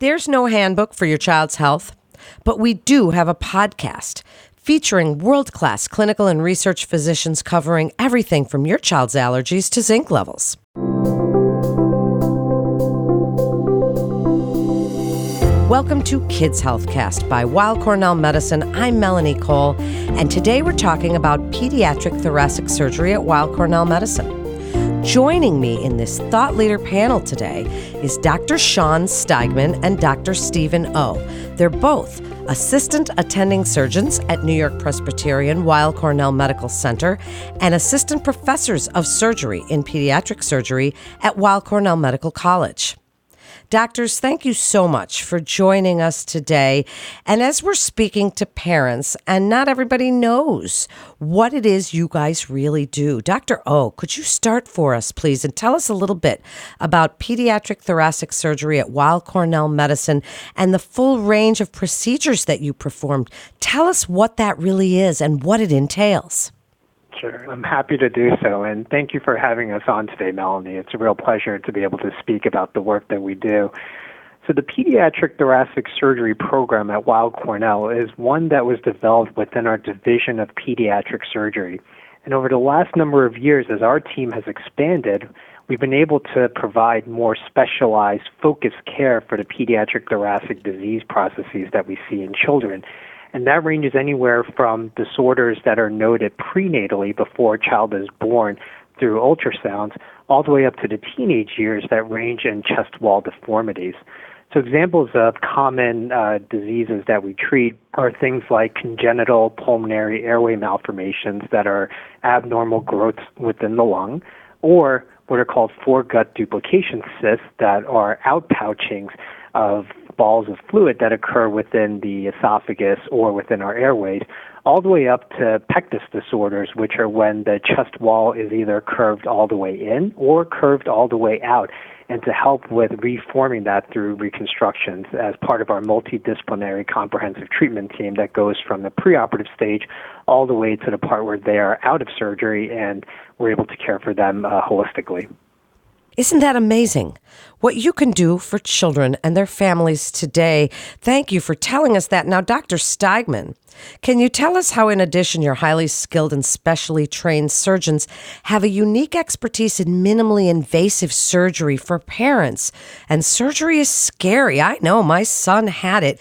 There's no handbook for your child's health, but we do have a podcast featuring world class clinical and research physicians covering everything from your child's allergies to zinc levels. Welcome to Kids Healthcast by Weill Cornell Medicine. I'm Melanie Cole, and today we're talking about pediatric thoracic surgery at Weill Cornell Medicine. Joining me in this thought leader panel today is Dr. Sean Steigman and Dr. Stephen O. They're both assistant attending surgeons at New York Presbyterian Weill Cornell Medical Center and assistant professors of surgery in pediatric surgery at Weill Cornell Medical College. Doctors, thank you so much for joining us today. And as we're speaking to parents, and not everybody knows what it is you guys really do, Dr. O, could you start for us, please, and tell us a little bit about pediatric thoracic surgery at Weill Cornell Medicine and the full range of procedures that you performed? Tell us what that really is and what it entails. Sure. I'm happy to do so. And thank you for having us on today, Melanie. It's a real pleasure to be able to speak about the work that we do. So, the Pediatric Thoracic Surgery program at Weill Cornell is one that was developed within our Division of Pediatric Surgery. And over the last number of years, as our team has expanded, we've been able to provide more specialized, focused care for the pediatric thoracic disease processes that we see in children. And that ranges anywhere from disorders that are noted prenatally before a child is born through ultrasounds, all the way up to the teenage years that range in chest wall deformities. So, examples of common uh, diseases that we treat are things like congenital pulmonary airway malformations that are abnormal growths within the lung, or what are called foregut duplication cysts that are outpouchings of balls of fluid that occur within the esophagus or within our airways, all the way up to pectus disorders, which are when the chest wall is either curved all the way in or curved all the way out. And to help with reforming that through reconstructions as part of our multidisciplinary comprehensive treatment team that goes from the preoperative stage all the way to the part where they are out of surgery and we're able to care for them uh, holistically. Isn't that amazing? What you can do for children and their families today. Thank you for telling us that. Now, Dr. Steigman, can you tell us how, in addition, your highly skilled and specially trained surgeons have a unique expertise in minimally invasive surgery for parents? And surgery is scary. I know my son had it.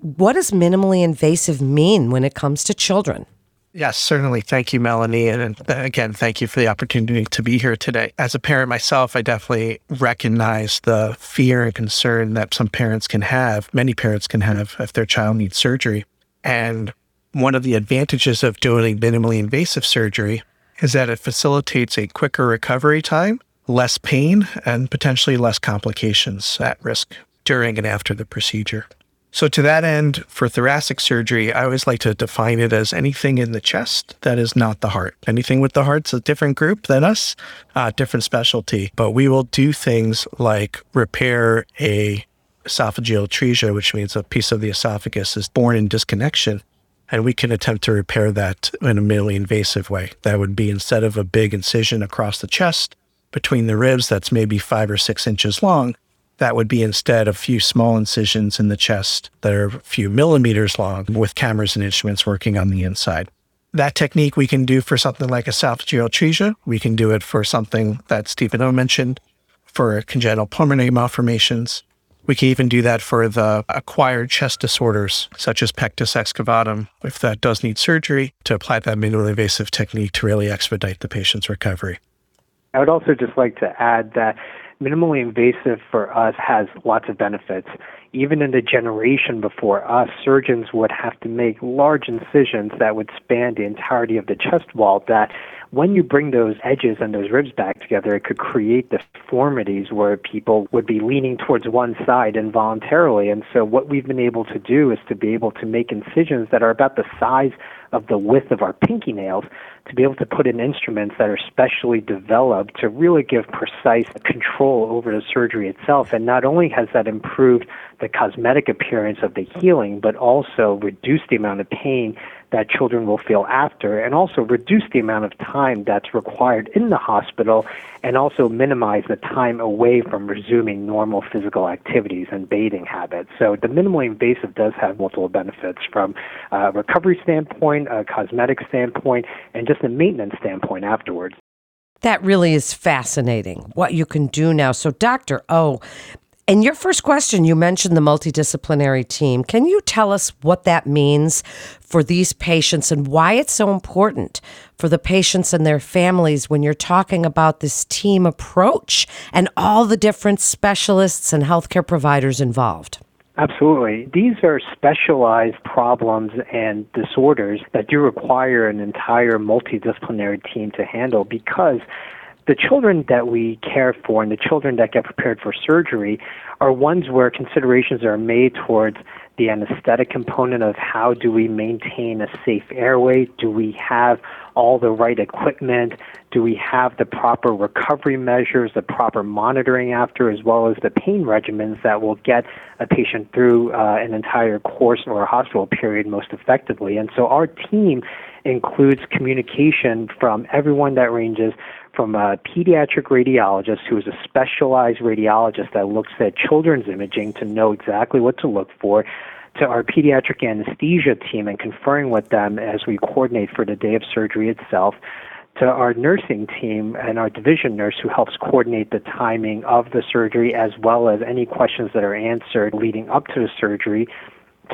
What does minimally invasive mean when it comes to children? Yes, certainly. Thank you, Melanie. And again, thank you for the opportunity to be here today. As a parent myself, I definitely recognize the fear and concern that some parents can have, many parents can have if their child needs surgery. And one of the advantages of doing minimally invasive surgery is that it facilitates a quicker recovery time, less pain, and potentially less complications at risk during and after the procedure. So, to that end, for thoracic surgery, I always like to define it as anything in the chest that is not the heart. Anything with the heart's a different group than us, uh, different specialty. But we will do things like repair a esophageal atresia, which means a piece of the esophagus is born in disconnection. And we can attempt to repair that in a minimally invasive way. That would be instead of a big incision across the chest between the ribs that's maybe five or six inches long, that would be instead a few small incisions in the chest that are a few millimeters long with cameras and instruments working on the inside. That technique we can do for something like esophageal atresia. We can do it for something that Stephen O mentioned for congenital pulmonary malformations. We can even do that for the acquired chest disorders, such as pectus excavatum, if that does need surgery, to apply that minimally invasive technique to really expedite the patient's recovery. I would also just like to add that minimally invasive for us has lots of benefits. Even in the generation before us, surgeons would have to make large incisions that would span the entirety of the chest wall that when you bring those edges and those ribs back together, it could create deformities where people would be leaning towards one side involuntarily. And so, what we've been able to do is to be able to make incisions that are about the size of the width of our pinky nails to be able to put in instruments that are specially developed to really give precise control over the surgery itself. And not only has that improved the cosmetic appearance of the healing, but also reduced the amount of pain that children will feel after, and also reduce the amount of time that's required in the hospital, and also minimize the time away from resuming normal physical activities and bathing habits. So the minimally invasive does have multiple benefits from a recovery standpoint, a cosmetic standpoint, and just a maintenance standpoint afterwards. That really is fascinating what you can do now. So, Dr. O, in your first question, you mentioned the multidisciplinary team. Can you tell us what that means for these patients and why it's so important for the patients and their families when you're talking about this team approach and all the different specialists and healthcare providers involved? Absolutely. These are specialized problems and disorders that do require an entire multidisciplinary team to handle because the children that we care for and the children that get prepared for surgery are ones where considerations are made towards the anesthetic component of how do we maintain a safe airway? Do we have all the right equipment? Do we have the proper recovery measures, the proper monitoring after, as well as the pain regimens that will get a patient through uh, an entire course or a hospital period most effectively? And so our team includes communication from everyone that ranges from a pediatric radiologist who is a specialized radiologist that looks at children's imaging to know exactly what to look for to our pediatric anesthesia team and conferring with them as we coordinate for the day of surgery itself to our nursing team and our division nurse who helps coordinate the timing of the surgery as well as any questions that are answered leading up to the surgery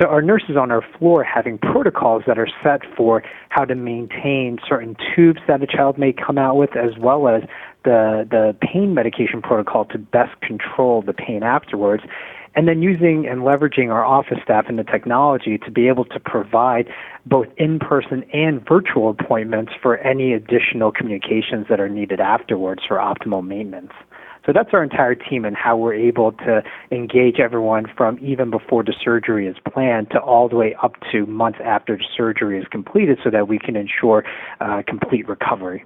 to our nurses on our floor having protocols that are set for how to maintain certain tubes that a child may come out with, as well as the, the pain medication protocol to best control the pain afterwards. And then using and leveraging our office staff and the technology to be able to provide both in person and virtual appointments for any additional communications that are needed afterwards for optimal maintenance. So that's our entire team and how we're able to engage everyone from even before the surgery is planned to all the way up to months after the surgery is completed so that we can ensure uh, complete recovery.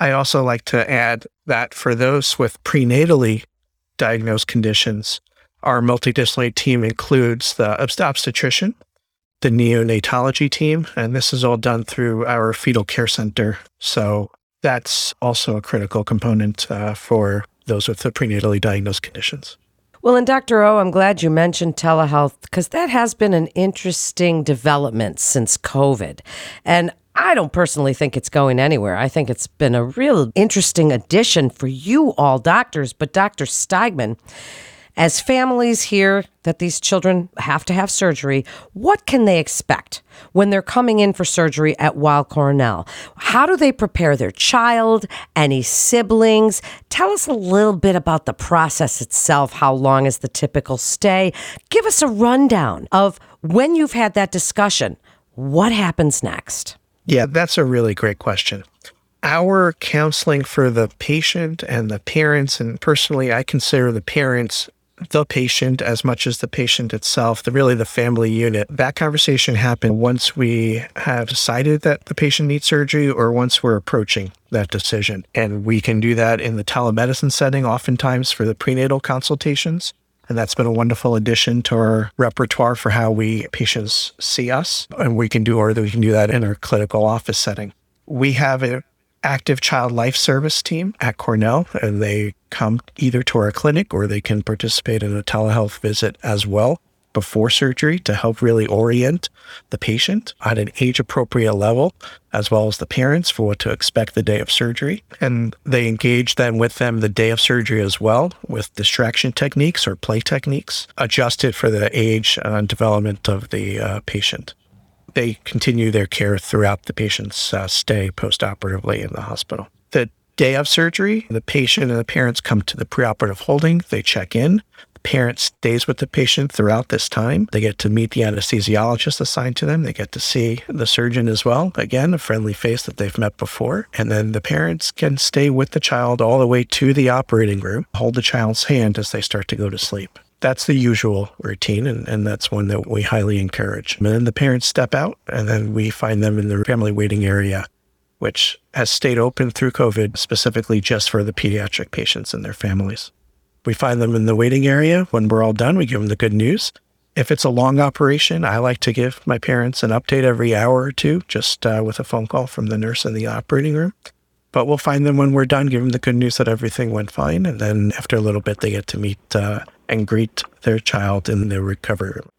I also like to add that for those with prenatally diagnosed conditions, our multidisciplinary team includes the obstetrician, the neonatology team, and this is all done through our fetal care center. So that's also a critical component uh, for those with the prenatally diagnosed conditions. Well, and Dr. O, I'm glad you mentioned telehealth because that has been an interesting development since COVID. And I don't personally think it's going anywhere. I think it's been a real interesting addition for you all doctors. But Dr. Steigman, as families hear that these children have to have surgery, what can they expect when they're coming in for surgery at Weill Cornell? How do they prepare their child? Any siblings? Tell us a little bit about the process itself. How long is the typical stay? Give us a rundown of when you've had that discussion. What happens next? Yeah, that's a really great question our counseling for the patient and the parents, and personally, I consider the parents the patient as much as the patient itself, the really the family unit. That conversation happened once we have decided that the patient needs surgery or once we're approaching that decision. And we can do that in the telemedicine setting oftentimes for the prenatal consultations. And that's been a wonderful addition to our repertoire for how we patients see us. And we can do, or we can do that in our clinical office setting. We have a active child life service team at Cornell, and they come either to our clinic or they can participate in a telehealth visit as well before surgery to help really orient the patient at an age appropriate level, as well as the parents for what to expect the day of surgery. And they engage then with them the day of surgery as well with distraction techniques or play techniques adjusted for the age and development of the uh, patient they continue their care throughout the patient's uh, stay postoperatively in the hospital. The day of surgery, the patient and the parents come to the preoperative holding. They check in. The parent stays with the patient throughout this time. They get to meet the anesthesiologist assigned to them. They get to see the surgeon as well. Again, a friendly face that they've met before. And then the parents can stay with the child all the way to the operating room, hold the child's hand as they start to go to sleep that's the usual routine, and, and that's one that we highly encourage. And then the parents step out, and then we find them in the family waiting area, which has stayed open through COVID, specifically just for the pediatric patients and their families. We find them in the waiting area. When we're all done, we give them the good news. If it's a long operation, I like to give my parents an update every hour or two, just uh, with a phone call from the nurse in the operating room. But we'll find them when we're done, give them the good news that everything went fine. And then after a little bit, they get to meet uh, and greet their child in the recovery room.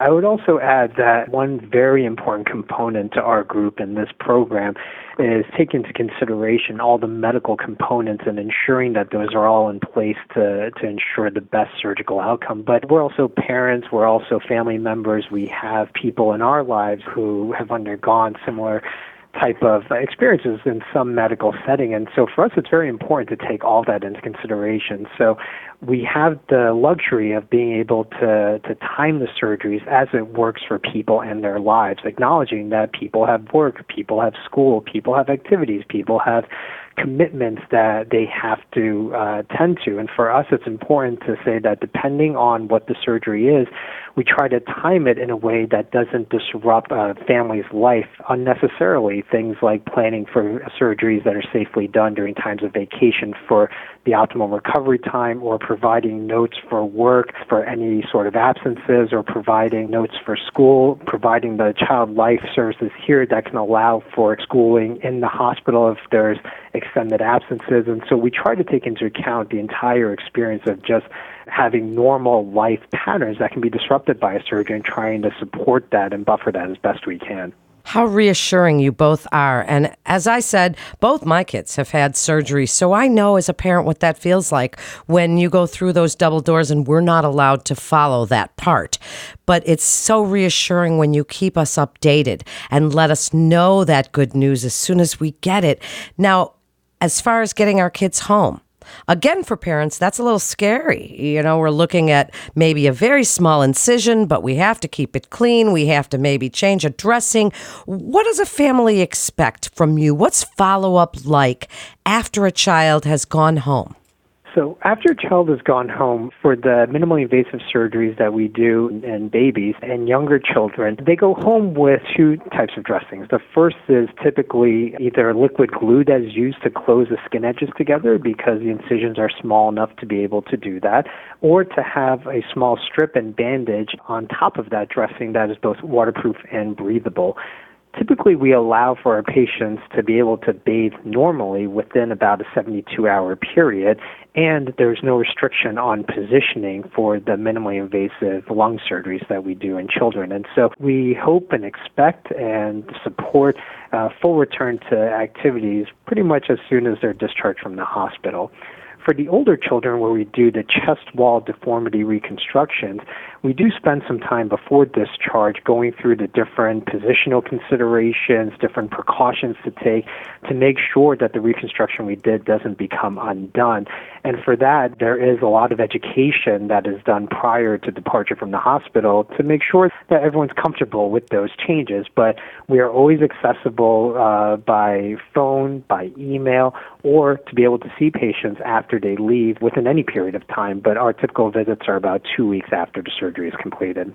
I would also add that one very important component to our group in this program is take into consideration all the medical components and ensuring that those are all in place to, to ensure the best surgical outcome. But we're also parents, we're also family members, we have people in our lives who have undergone similar type of experiences in some medical setting. And so for us, it's very important to take all that into consideration. So we have the luxury of being able to, to time the surgeries as it works for people and their lives, acknowledging that people have work, people have school, people have activities, people have commitments that they have to uh, tend to. And for us, it's important to say that depending on what the surgery is, we try to time it in a way that doesn't disrupt a family's life unnecessarily. Things like planning for surgeries that are safely done during times of vacation for the optimal recovery time, or providing notes for work for any sort of absences, or providing notes for school, providing the child life services here that can allow for schooling in the hospital if there's extended absences. And so we try to take into account the entire experience of just having normal life patterns that can be disrupted by a surgery and trying to support that and buffer that as best we can. How reassuring you both are. And as I said, both my kids have had surgery. So I know as a parent what that feels like when you go through those double doors and we're not allowed to follow that part. But it's so reassuring when you keep us updated and let us know that good news as soon as we get it. Now, as far as getting our kids home, Again, for parents, that's a little scary. You know, we're looking at maybe a very small incision, but we have to keep it clean. We have to maybe change a dressing. What does a family expect from you? What's follow up like after a child has gone home? So, after a child has gone home for the minimally invasive surgeries that we do in babies and younger children, they go home with two types of dressings. The first is typically either liquid glue that is used to close the skin edges together because the incisions are small enough to be able to do that, or to have a small strip and bandage on top of that dressing that is both waterproof and breathable typically we allow for our patients to be able to bathe normally within about a 72 hour period and there's no restriction on positioning for the minimally invasive lung surgeries that we do in children. And so we hope and expect and support uh, full return to activities pretty much as soon as they're discharged from the hospital. For the older children, where we do the chest wall deformity reconstructions, we do spend some time before discharge going through the different positional considerations, different precautions to take to make sure that the reconstruction we did doesn't become undone. And for that, there is a lot of education that is done prior to departure from the hospital to make sure that everyone's comfortable with those changes. But we are always accessible uh, by phone, by email, or to be able to see patients after they leave within any period of time. But our typical visits are about two weeks after the surgery is completed.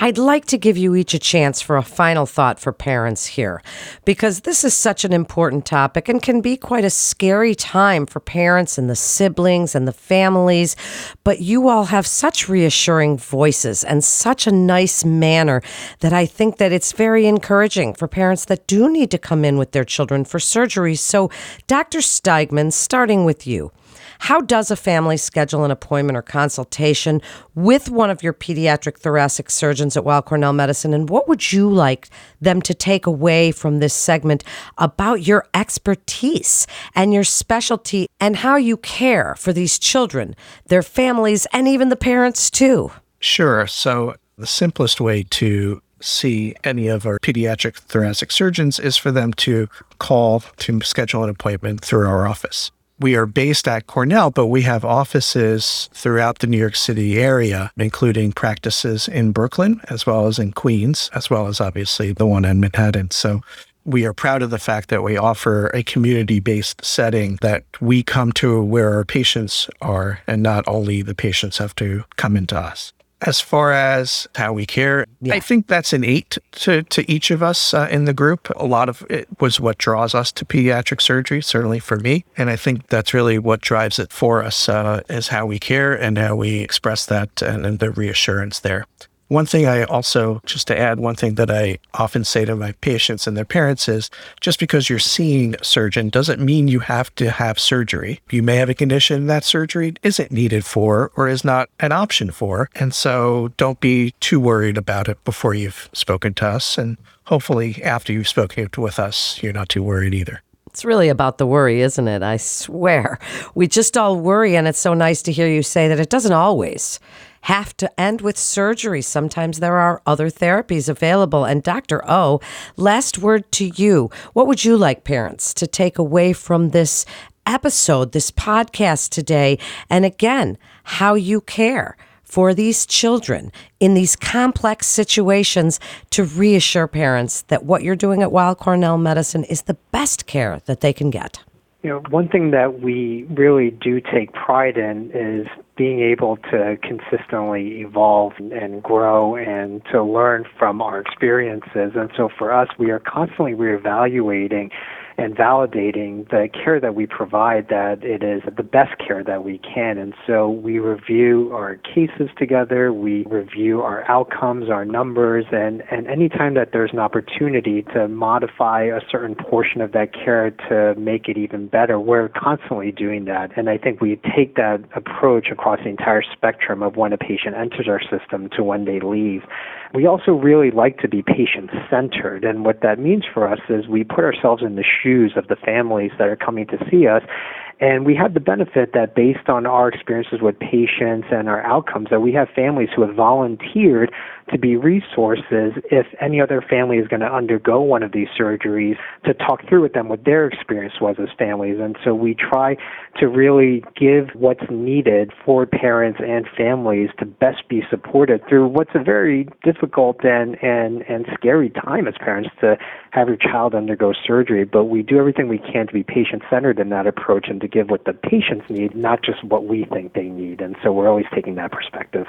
I'd like to give you each a chance for a final thought for parents here, because this is such an important topic and can be quite a scary time for parents and the siblings and the families. But you all have such reassuring voices and such a nice manner that I think that it's very encouraging for parents that do need to come in with their children for surgery. So, Dr. Steigman, starting with you. How does a family schedule an appointment or consultation with one of your pediatric thoracic surgeons at Weill Cornell Medicine? And what would you like them to take away from this segment about your expertise and your specialty and how you care for these children, their families, and even the parents too? Sure. So, the simplest way to see any of our pediatric thoracic surgeons is for them to call to schedule an appointment through our office we are based at Cornell, but we have offices throughout the New York City area, including practices in Brooklyn as well as in Queens, as well as obviously the one in Manhattan. So we are proud of the fact that we offer a community based setting that we come to where our patients are, and not only the patients have to come into us as far as how we care, yeah. I think that's innate to, to each of us uh, in the group. A lot of it was what draws us to pediatric surgery, certainly for me. And I think that's really what drives it for us uh, is how we care and how we express that and, and the reassurance there. One thing I also, just to add, one thing that I often say to my patients and their parents is just because you're seeing a surgeon doesn't mean you have to have surgery. You may have a condition that surgery isn't needed for or is not an option for. And so don't be too worried about it before you've spoken to us. And hopefully, after you've spoken with us, you're not too worried either. It's really about the worry, isn't it? I swear. We just all worry, and it's so nice to hear you say that it doesn't always have to end with surgery. Sometimes there are other therapies available. And Dr. O, last word to you. What would you like parents to take away from this episode, this podcast today? And again, how you care for these children in these complex situations to reassure parents that what you're doing at Weill Cornell Medicine is the best care that they can get. You know, one thing that we really do take pride in is being able to consistently evolve and grow and to learn from our experiences. And so for us, we are constantly reevaluating and validating the care that we provide that it is the best care that we can. And so we review our cases together, we review our outcomes, our numbers, and, and anytime that there's an opportunity to modify a certain portion of that care to make it even better, we're constantly doing that. And I think we take that approach across the entire spectrum of when a patient enters our system to when they leave. We also really like to be patient centered. And what that means for us is we put ourselves in the shoes of the families that are coming to see us and we have the benefit that based on our experiences with patients and our outcomes, that we have families who have volunteered to be resources if any other family is going to undergo one of these surgeries to talk through with them what their experience was as families. And so we try to really give what's needed for parents and families to best be supported through what's a very difficult and, and, and scary time as parents to have your child undergo surgery. But we do everything we can to be patient centered in that approach and to give what the patients need, not just what we think they need. And so we're always taking that perspective.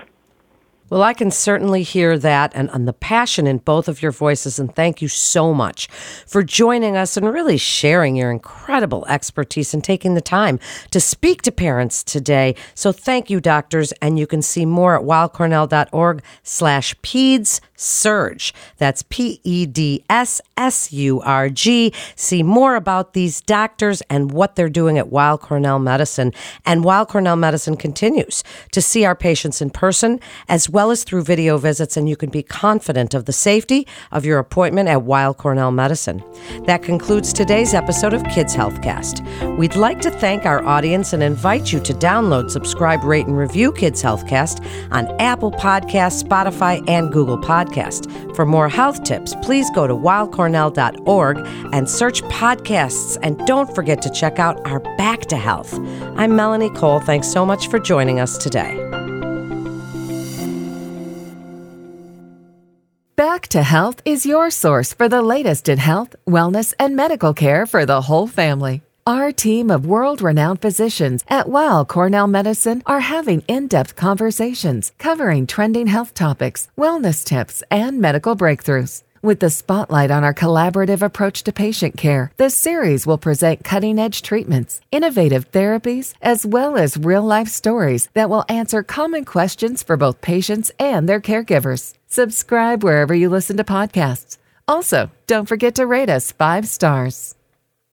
Well, I can certainly hear that and, and the passion in both of your voices. And thank you so much for joining us and really sharing your incredible expertise and taking the time to speak to parents today. So thank you, doctors. And you can see more at weillcornell.org slash peds surge. That's P E D S S U R G. See more about these doctors and what they're doing at Weill Cornell Medicine. And Weill Cornell Medicine continues to see our patients in person as well as through video visits, and you can be confident of the safety of your appointment at Weill Cornell Medicine. That concludes today's episode of Kids Healthcast. We'd like to thank our audience and invite you to download, subscribe, rate, and review Kids Healthcast on Apple Podcasts, Spotify, and Google Podcast. For more health tips, please go to weillcornell.org and search podcasts. And don't forget to check out our Back to Health. I'm Melanie Cole. Thanks so much for joining us today. Back to Health is your source for the latest in health, wellness, and medical care for the whole family. Our team of world renowned physicians at Weill Cornell Medicine are having in depth conversations covering trending health topics, wellness tips, and medical breakthroughs. With the spotlight on our collaborative approach to patient care, this series will present cutting edge treatments, innovative therapies, as well as real life stories that will answer common questions for both patients and their caregivers. Subscribe wherever you listen to podcasts. Also, don't forget to rate us five stars.